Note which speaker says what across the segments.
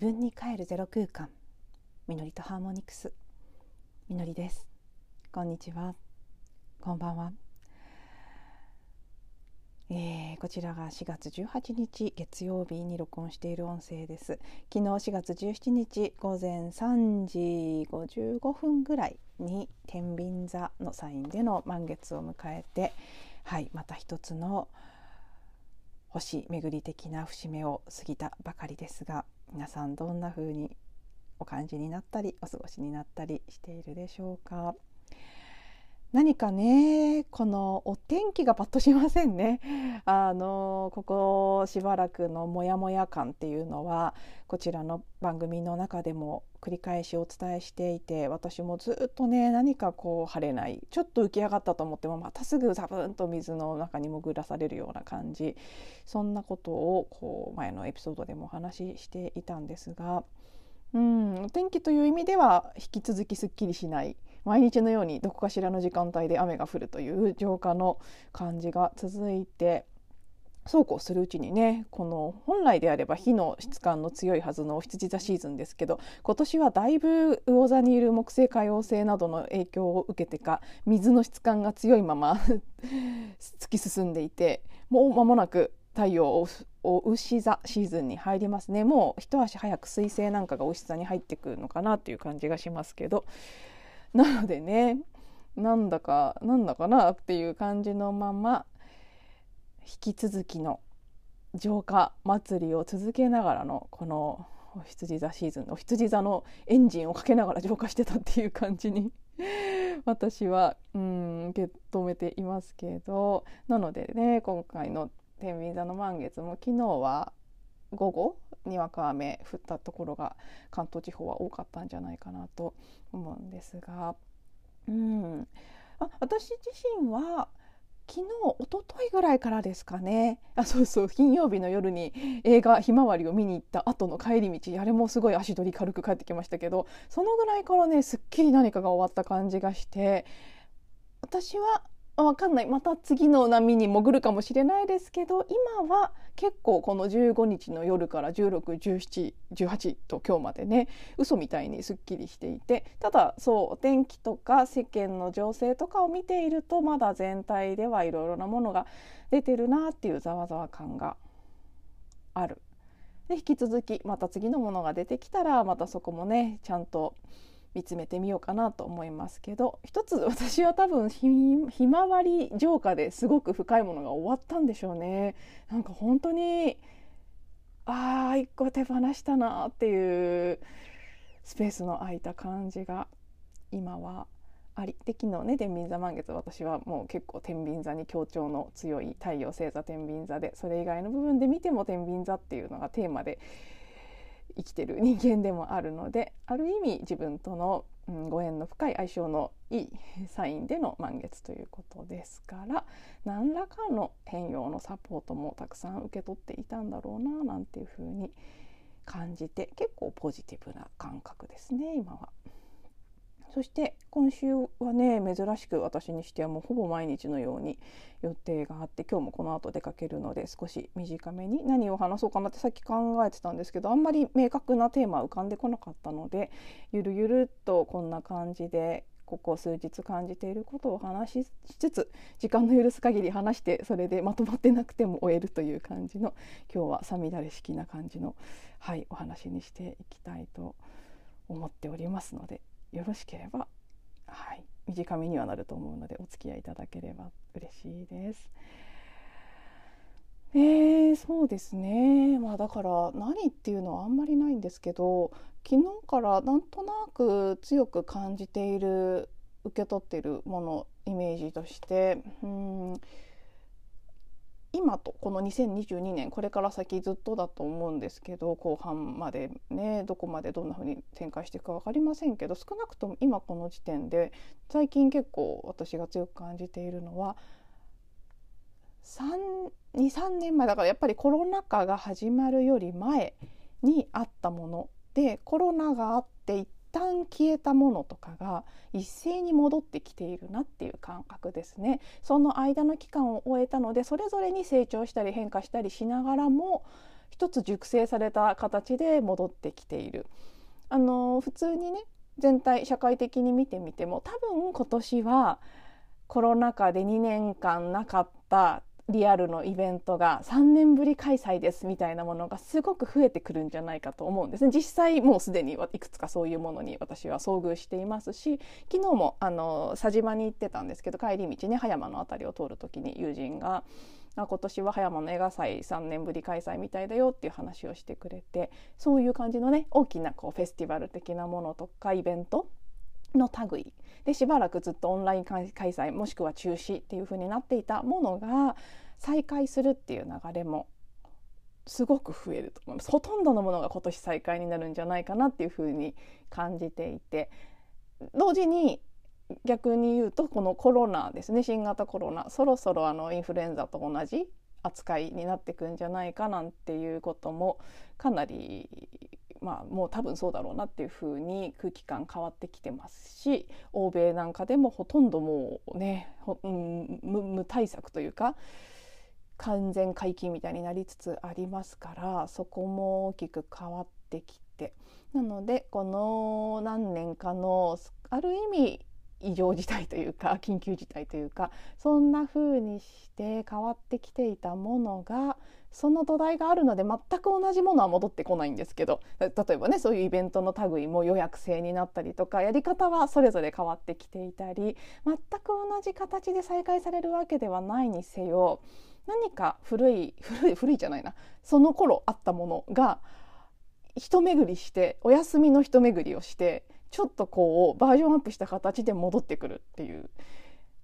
Speaker 1: 自分に帰るゼロ空間。みのりとハーモニクス。みのりです。こんにちは。こんばんは、えー、こちらが4月18日月曜日に録音している音声です。昨日4月17日午前3時55分ぐらいに天秤座のサインでの満月を迎えてはいまた一つの星巡り的な節目を過ぎたばかりですが皆さんどんな風にお感じになったりお過ごしになったりしているでしょうか？何かねこのお天気がパッとしませんね。あのここしばらくのモヤモヤ感っていうのはこちらの番組の中でも繰り返しお伝えしていて私もずっとね何かこう晴れないちょっと浮き上がったと思ってもまたすぐザブンと水の中に潜らされるような感じ。そんなことをこう前のエピソードでもお話ししていたんですがうんお天気という意味では引き続きすっきりしない。毎日のようにどこかしらの時間帯で雨が降るという浄化の感じが続いてそうこうするうちにねこの本来であれば火の質感の強いはずのお羊座シーズンですけど今年はだいぶ魚座にいる木星海王星などの影響を受けてか水の質感が強いまま 突き進んでいてもう間もなく太陽お牛座シーズンに入りますね。もう一足早く水星なんかがお牛座に入ってくるのかなという感じがしますけどなのでねなんだかなんだかなっていう感じのまま引き続きの浄化祭りを続けながらのこのお羊座シーズンの羊座のエンジンをかけながら浄化してたっていう感じに私はうん受け止めていますけどなのでね今回の天秤座の満月も昨日は午後にわか雨降ったところが関東地方は多かったんじゃないかなと思うんですが、うん、あ私自身は昨日一昨日ぐらいからですかね。あそうそう金曜日の夜に映画「ひまわり」を見に行った後の帰り道あれもすごい足取り軽く帰ってきましたけどそのぐらいからねすっきり何かが終わった感じがして私はわかんないまた次の波に潜るかもしれないですけど今は結構この15日の夜から161718と今日までね嘘みたいにすっきりしていてただそうお天気とか世間の情勢とかを見ているとまだ全体ではいろいろなものが出てるなっていうざわざわ感がある。で引き続きまた次のものが出てきたらまたそこもねちゃんと見つめてみようかなと思いますけど一つ私は多分ひまわり浄化ですごく深いものが終わったんでしょうね。なんか本当にああ一個手放したなっていうスペースの空いた感じが今はあり。で昨日ね天秤座満月私はもう結構天秤座に強調の強い太陽星座天秤座でそれ以外の部分で見ても天秤座っていうのがテーマで生きてる人間でもあるのである意味自分との、うん、ご縁の深い相性のいいサインでの満月ということですから何らかの変容のサポートもたくさん受け取っていたんだろうななんていうふうに感じて結構ポジティブな感覚ですね今は。そして今週はね珍しく私にしてはもうほぼ毎日のように予定があって今日もこの後出かけるので少し短めに何を話そうかなってさっき考えてたんですけどあんまり明確なテーマ浮かんでこなかったのでゆるゆるっとこんな感じでここ数日感じていることを話しつつ時間の許す限り話してそれでまとまってなくても終えるという感じの今日はさみだれ式な感じの、はい、お話にしていきたいと思っておりますのでよろしければ、はい、短めにはなると思うのでお付き合いいただければ嬉しいです。えー、そうですね、まあ、だから何っていうのはあんまりないんですけど昨日からなんとなく強く感じている受け取っているものイメージとしてうん今とこの2022年これから先ずっとだと思うんですけど後半までねどこまでどんな風に展開していくか分かりませんけど少なくとも今この時点で最近結構私が強く感じているのは23年前だからやっぱりコロナ禍が始まるより前にあったものでコロナがあって一旦消えたものとかが一斉に戻ってきているなっていう感覚ですねその間の期間を終えたのでそれぞれに成長したり変化したりしながらも一つ熟成された形で戻ってきている。あの普通にね全体社会的に見てみても多分今年はコロナ禍で2年間なかったリアルのイベントが3年ぶり開催ですみたいなものがすごく増えてくるんじゃないかと思うんですね。実際もうすでにいくつかそういうものに私は遭遇していますし昨日もあの佐島に行ってたんですけど帰り道ね葉山の辺りを通る時に友人があ今年は葉山の映画祭3年ぶり開催みたいだよっていう話をしてくれてそういう感じのね大きなこうフェスティバル的なものとかイベントの類。でしばらくずっとオンライン開催もしくは中止っていう風になっていたものが再開するっていう流れもすごく増えると思います。ほとんどのものが今年再開になるんじゃないかなっていう風に感じていて。同時に逆に言うとこのコロナですね。新型コロナ。そろそろあのインフルエンザと同じ扱いになってくんじゃないかなんていうこともかなりまあもう多分そうだろうなっていうふうに空気感変わってきてますし欧米なんかでもほとんどもうね、うん、無対策というか完全解禁みたいになりつつありますからそこも大きく変わってきて。なのでこの何年かのある意味異常事態というか 緊急事態というかそんな風にして変わってきていたものがその土台があるので全く同じものは戻ってこないんですけど例えばねそういうイベントの類も予約制になったりとかやり方はそれぞれ変わってきていたり全く同じ形で再開されるわけではないにせよ何か古い古い古いじゃないなその頃あったものが一巡りしてお休みの一巡りをしてちょっとこうバージョンアップした形で戻ってくるっていう。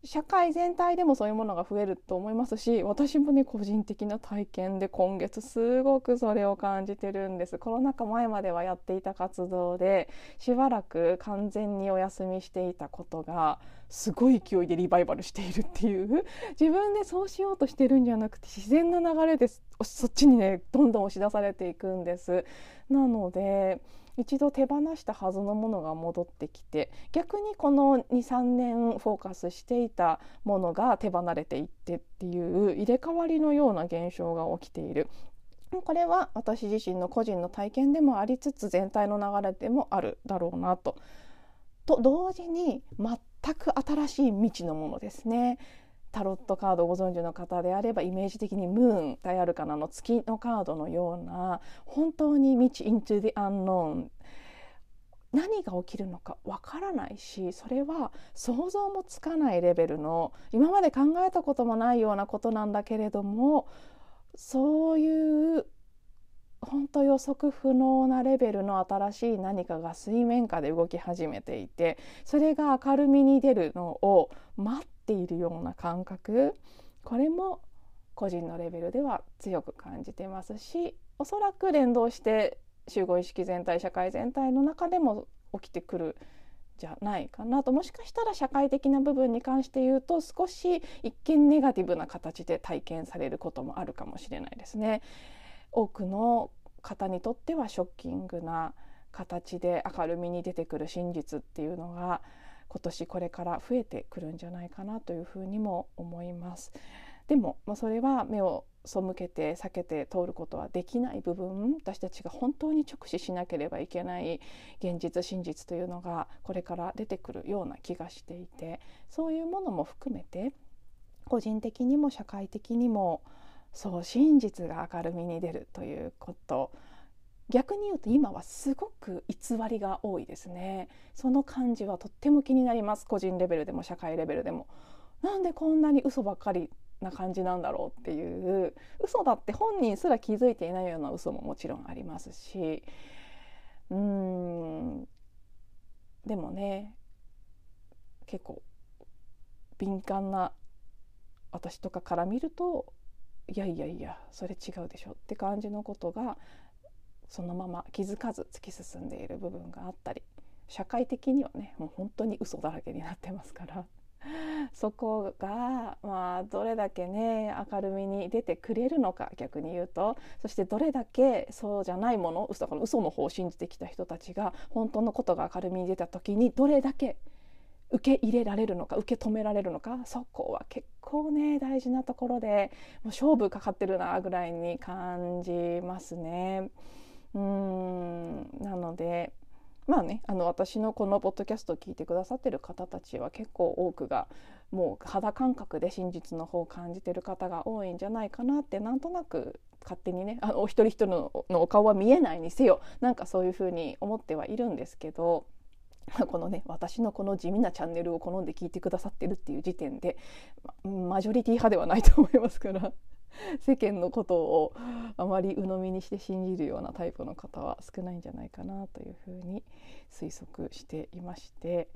Speaker 1: 社会全体でもそういうものが増えると思いますし私もね個人的な体験で今月すごくそれを感じてるんです。コロナ禍前まではやっていた活動でしばらく完全にお休みしていたことがすごい勢いでリバイバルしているっていう 自分でそうしようとしてるんじゃなくて自然な流れでそっちにねどんどん押し出されていくんですなので一度手放したはずのものが戻ってきて逆にこの23年フォーカスしていたものが手離れていってっていう入れ替わりのような現象が起きている。これは私自身の個人の体験でもありつつ全体の流れでもあるだろうなと。と同時に全全く新しい未知のものですね。タロットカードをご存知の方であればイメージ的にムーン大アルカナの月のカードのような本当に未知 into the unknown 何が起きるのかわからないしそれは想像もつかないレベルの今まで考えたこともないようなことなんだけれどもそういう本当予測不能なレベルの新しい何かが水面下で動き始めていてそれが明るみに出るのを待っているような感覚これも個人のレベルでは強く感じてますしおそらく連動して集合意識全体社会全体の中でも起きてくるじゃないかなともしかしたら社会的な部分に関して言うと少し一見ネガティブな形で体験されることもあるかもしれないですね。多くの方にとってはショッキングな形で明るみに出てくる真実っていうのが今年これから増えてくるんじゃないかなというふうにも思います。でも、まあ、それは目を背けて避けて通ることはできない部分私たちが本当に直視しなければいけない現実真実というのがこれから出てくるような気がしていてそういうものも含めて個人的にも社会的にもそう真実が明るみに出るということ。逆に言うと今はすごく偽りが多いですね。その感じはとっても気になります。個人レベルでも社会レベルでも。なんでこんなに嘘ばっかりな感じなんだろうっていう。嘘だって本人すら気づいていないような嘘ももちろんありますし。うーん。でもね結構敏感な私とかから見るといやいやいやそれ違うでしょって感じのことがそのまま気づかず突き進んでいる部分があったり社会的にはねもう本当に嘘だらけになってますから そこが、まあ、どれだけね明るみに出てくれるのか逆に言うとそしてどれだけそうじゃないもの嘘の嘘の方を信じてきた人たちが本当のことが明るみに出た時にどれだけ受け入れられるのか受け止められるのかそこは結構ね大事なところでもう勝負かかってるなぐらいに感じますね。うんなのでまあねあの私のこのポッドキャストを聞いてくださってる方たちは結構多くがもう肌感覚で真実の方を感じてる方が多いんじゃないかなってなんとなく勝手にねあのお一人一人ののお顔は見えないにせよなんかそういうふうに思ってはいるんですけど。このね私のこの地味なチャンネルを好んで聞いてくださってるっていう時点でマジョリティ派ではないと思いますから 世間のことをあまり鵜呑みにして信じるようなタイプの方は少ないんじゃないかなというふうに推測していまして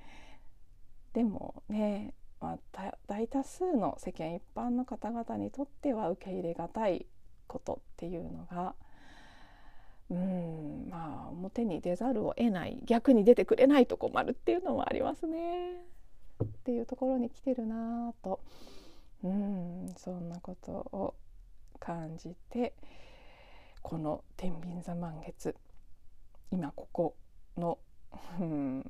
Speaker 1: でもね、まあ、大多数の世間一般の方々にとっては受け入れがたいことっていうのがうんまあ表に出ざるを得ない逆に出てくれないと困るっていうのもありますね。っていうところに来てるなぁと。うんそんなことを感じてこの「天秤座満月」今ここの、うん、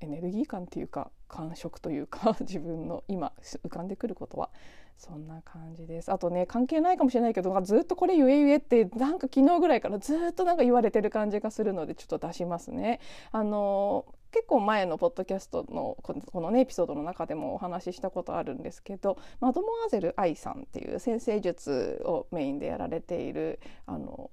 Speaker 1: エネルギー感っていうか感触というか 自分の今浮かんでくることはそんな感じですあとね関係ないかもしれないけどずっとこれ言え言えってなんか昨日ぐらいからずっとなんか言われてる感じがするのでちょっと出しますね。あの結構前のポッドキャストのこのねエピソードの中でもお話ししたことあるんですけどマドモアゼル愛さんっていう先生術をメインでやられているあの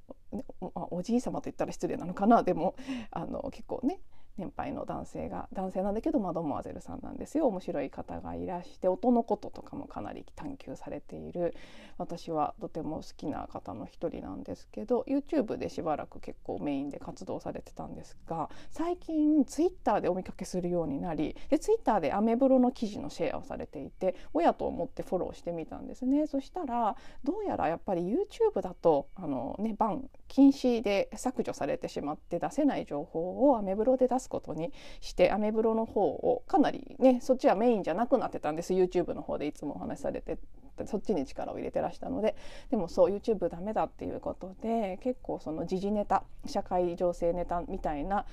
Speaker 1: おじい様と言ったら失礼なのかな？でもあの結構ね年配の男性が男性なんだけどマドモアゼルさんなんですよ。面白い方がいらして音のこととかもかなり探求されている。私はとても好きな方の一人なんですけど YouTube でしばらく結構メインで活動されてたんですが最近 Twitter でお見かけするようになりで Twitter でアメブロの記事のシェアをされていて親と思ってフォローしてみたんですね。そしたらどうやらやっぱり YouTube だとあのねバン禁止で削除されてしまって出せない情報をアメブロで出すことにしてアメブロの方をかなりねそっちはメインじゃなくなってたんです。YouTube の方でいつもお話しされてそっちに力を入れてらしたので。でもそう YouTube ダメだっていうことで結構その時事ネタ社会情勢ネタみたいな、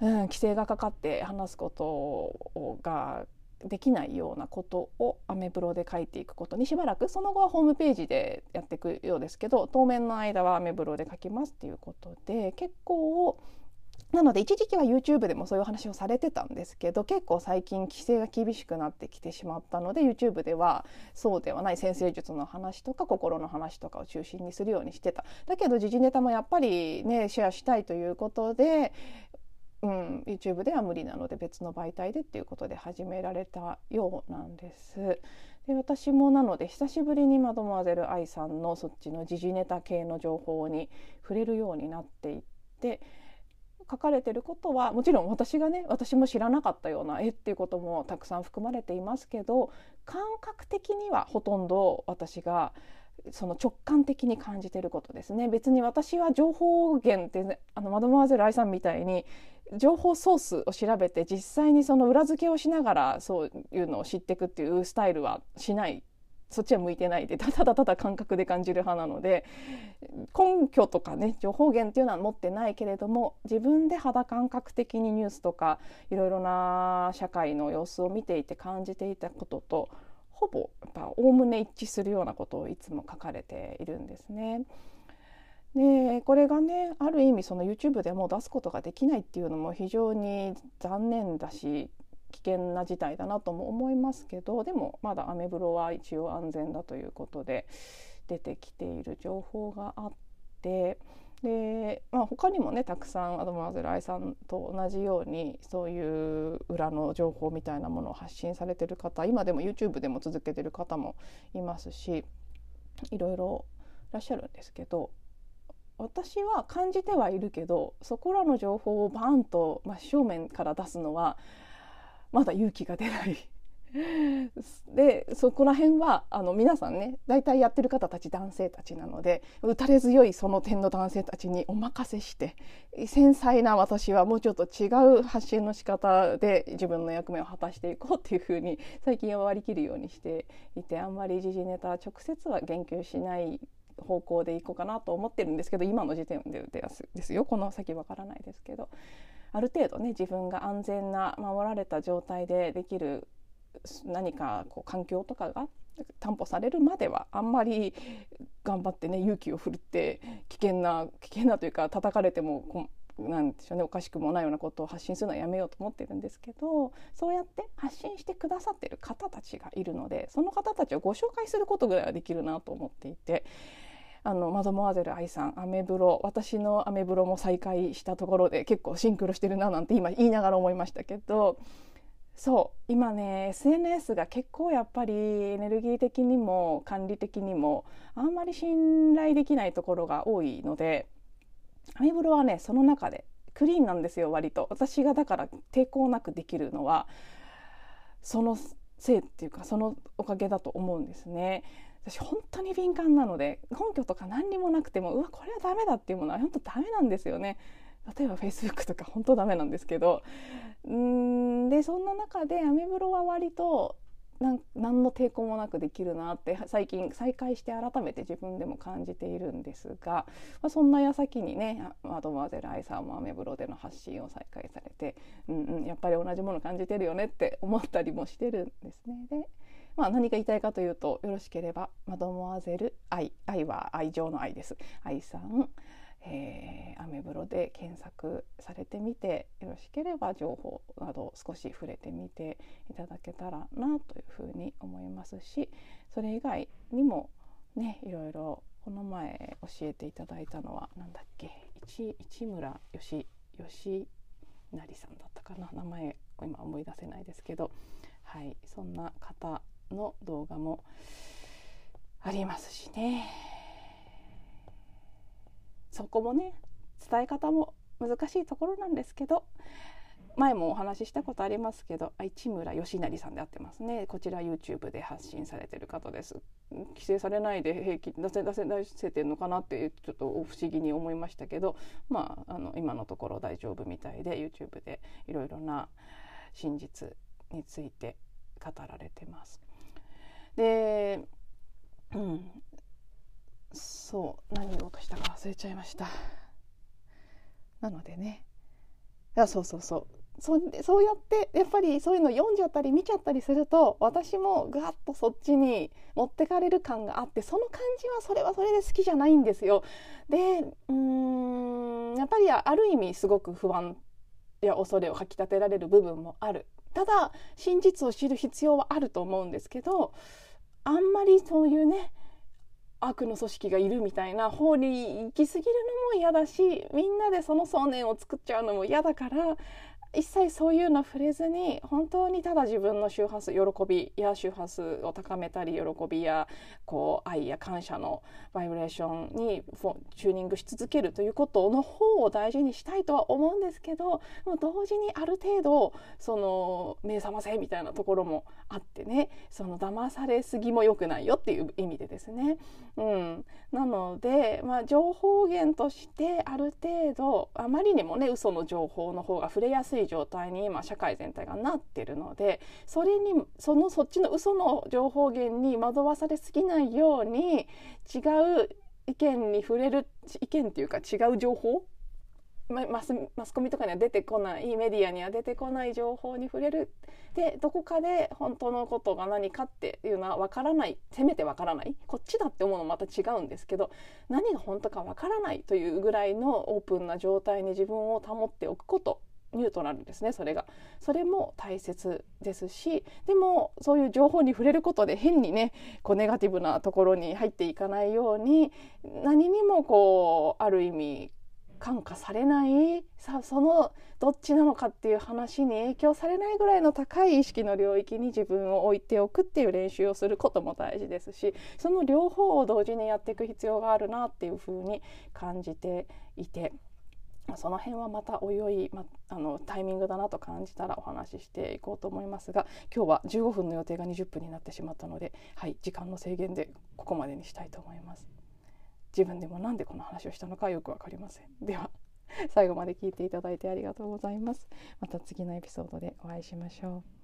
Speaker 1: うん、規制がかかって話すことができないようなことをアメブロで書いていくことにしばらくその後はホームページでやっていくようですけど当面の間はアメブロで書きますっていうことで結構なので一時期は YouTube でもそういう話をされてたんですけど結構最近規制が厳しくなってきてしまったので YouTube ではそうではない先生術の話とか心の話とかを中心にするようにしてただけど時事ネタもやっぱりねシェアしたいということでうん、YouTube では無理なので別の媒体でっていうことで始められたようなんです。で私もなので久しぶりにマドモアゼル愛さんのそっちの時事ネタ系の情報に触れるようになっていって書かれてることはもちろん私がね私も知らなかったような絵っていうこともたくさん含まれていますけど感覚的にはほとんど私がその直感的に感じてることですね。別に私は情報源って、ね、あのマドモアゼル愛さんみたいに情報ソースを調べて実際にその裏付けをしながらそういうのを知っていくっていうスタイルはしないそっちは向いてないでただただ感覚で感じる派なので根拠とかね情報源っていうのは持ってないけれども自分で肌感覚的にニュースとかいろいろな社会の様子を見ていて感じていたこととほぼやっぱおおむね一致するようなことをいつも書かれているんですね。でこれがねある意味その YouTube でも出すことができないっていうのも非常に残念だし危険な事態だなとも思いますけどでもまだアメブロは一応安全だということで出てきている情報があってで、まあ、他にもねたくさんアドマーゼル愛さんと同じようにそういう裏の情報みたいなものを発信されてる方今でも YouTube でも続けてる方もいますしいろいろいらっしゃるんですけど私は感じてはいるけどそこらの情報をバーンと真正面から出すのはまだ勇気が出ない。でそこら辺はあの皆さんね大体やってる方たち男性たちなので打たれ強いその点の男性たちにお任せして繊細な私はもうちょっと違う発信の仕方で自分の役目を果たしていこうっていうふうに最近は割り切るようにしていてあんまり時事ネタ直接は言及しない方向でいこうかなと思ってるんですけど今の時点で打てやすいですよ。この先わからないですけど。ある程度ね自分が安全な守られた状態でできる何かこう環境とかが担保されるまではあんまり頑張ってね勇気を振るって危険な危険なというか叩かれてもなんでしょうねおかしくもないようなことを発信するのはやめようと思ってるんですけどそうやって発信してくださってる方たちがいるのでその方たちをご紹介することぐらいはできるなと思っていて。あのマドモアゼル愛さんアメブロ私のアメブロも再開したところで結構シンクロしてるななんて今言いながら思いましたけどそう今ね SNS が結構やっぱりエネルギー的にも管理的にもあんまり信頼できないところが多いのでアメブロはねその中でクリーンなんですよ割と。私がだから抵抗なくできるのはそのせいっていうかそのおかげだと思うんですね。私本当に敏感なので根拠とか何にもなくてもうわこれはダメだっていうものは本当ダメなんですよね例えば Facebook とか本当ダメなんですけどうんでそんな中でアメブロは割となん何の抵抗もなくできるなって最近再開して改めて自分でも感じているんですが、まあ、そんな矢先にねマドマゼル愛さんもアメブロでの発信を再開されて、うんうん、やっぱり同じもの感じてるよねって思ったりもしてるんですね。でまあ、何が言いたいかというとよろしければマドモアゼル愛愛は愛情の愛です。愛さんえー、アメブロで検索されてみてよろしければ情報など少し触れてみていただけたらなというふうに思いますしそれ以外にもねいろいろこの前教えていただいたのは何だっけ市市村義義成さんだったかな。名前今思い出せないですけど、はい、そんな方の動画もありますしね。そこもね伝え方も難しいところなんですけど前もお話ししたことありますけど市村義成さんであってますねこちら YouTube で発信されてる方です規制されないで平気出せ出せ出せてるのかなってちょっと不思議に思いましたけどまああの今のところ大丈夫みたいで YouTube でいろいろな真実について語られてます。で、うん、そう何を言おうとしたか忘れちゃいましたなのでねいやそうそうそうそそうやってやっぱりそういうの読んじゃったり見ちゃったりすると私もガッとそっちに持ってかれる感があってその感じはそれはそれで好きじゃないんですよ。でうんやっぱりある意味すごく不安や恐れをかきたてられる部分もある。ただ真実を知る必要はあると思うんですけどあんまりそういうね悪の組織がいるみたいな方に行き過ぎるのも嫌だしみんなでその想念を作っちゃうのも嫌だから一切そういうの触れずに本当にただ自分の周波数喜びや周波数を高めたり喜びやこう愛や感謝のバイブレーションにチューニングし続けるということの方を大事にしたいとは思うんですけどもう同時にある程度その目覚ませみたいなところもあってねその騙されすぎも良くないよっていう意味でですね。うん、なので、まあ、情報源としてある程度あまりにもね嘘の情報の方が触れやすいい状態に今社会全体がなってるのでそれにそのそっちの嘘の情報源に惑わされすぎないように違う意見に触れる意見っていうか違う情報マスマスコミとかには出てこないメディアには出てこない情報に触れる。でどこかで本当のことが何かっていうのは分からない。せめて分からない。こっちだって思うのまた違うんですけど何が本当か分からないというぐらいのオープンな状態に自分を保っておくこと。ニュートラルですねそれがそれも大切ですしでもそういう情報に触れることで変にねこうネガティブなところに入っていかないように何にもこうある意味感化されないさそのどっちなのかっていう話に影響されないぐらいの高い意識の領域に自分を置いておくっていう練習をすることも大事ですしその両方を同時にやっていく必要があるなっていうふうに感じていて。その辺はまたおいおい、ま、あのタイミングだなと感じたらお話ししていこうと思いますが今日は15分の予定が20分になってしまったので、はい、時間の制限でここまでにしたいと思います。自分でもなんでこの話をしたのかよく分かりません。では最後まで聞いていただいてありがとうございます。また次のエピソードでお会いしましょう。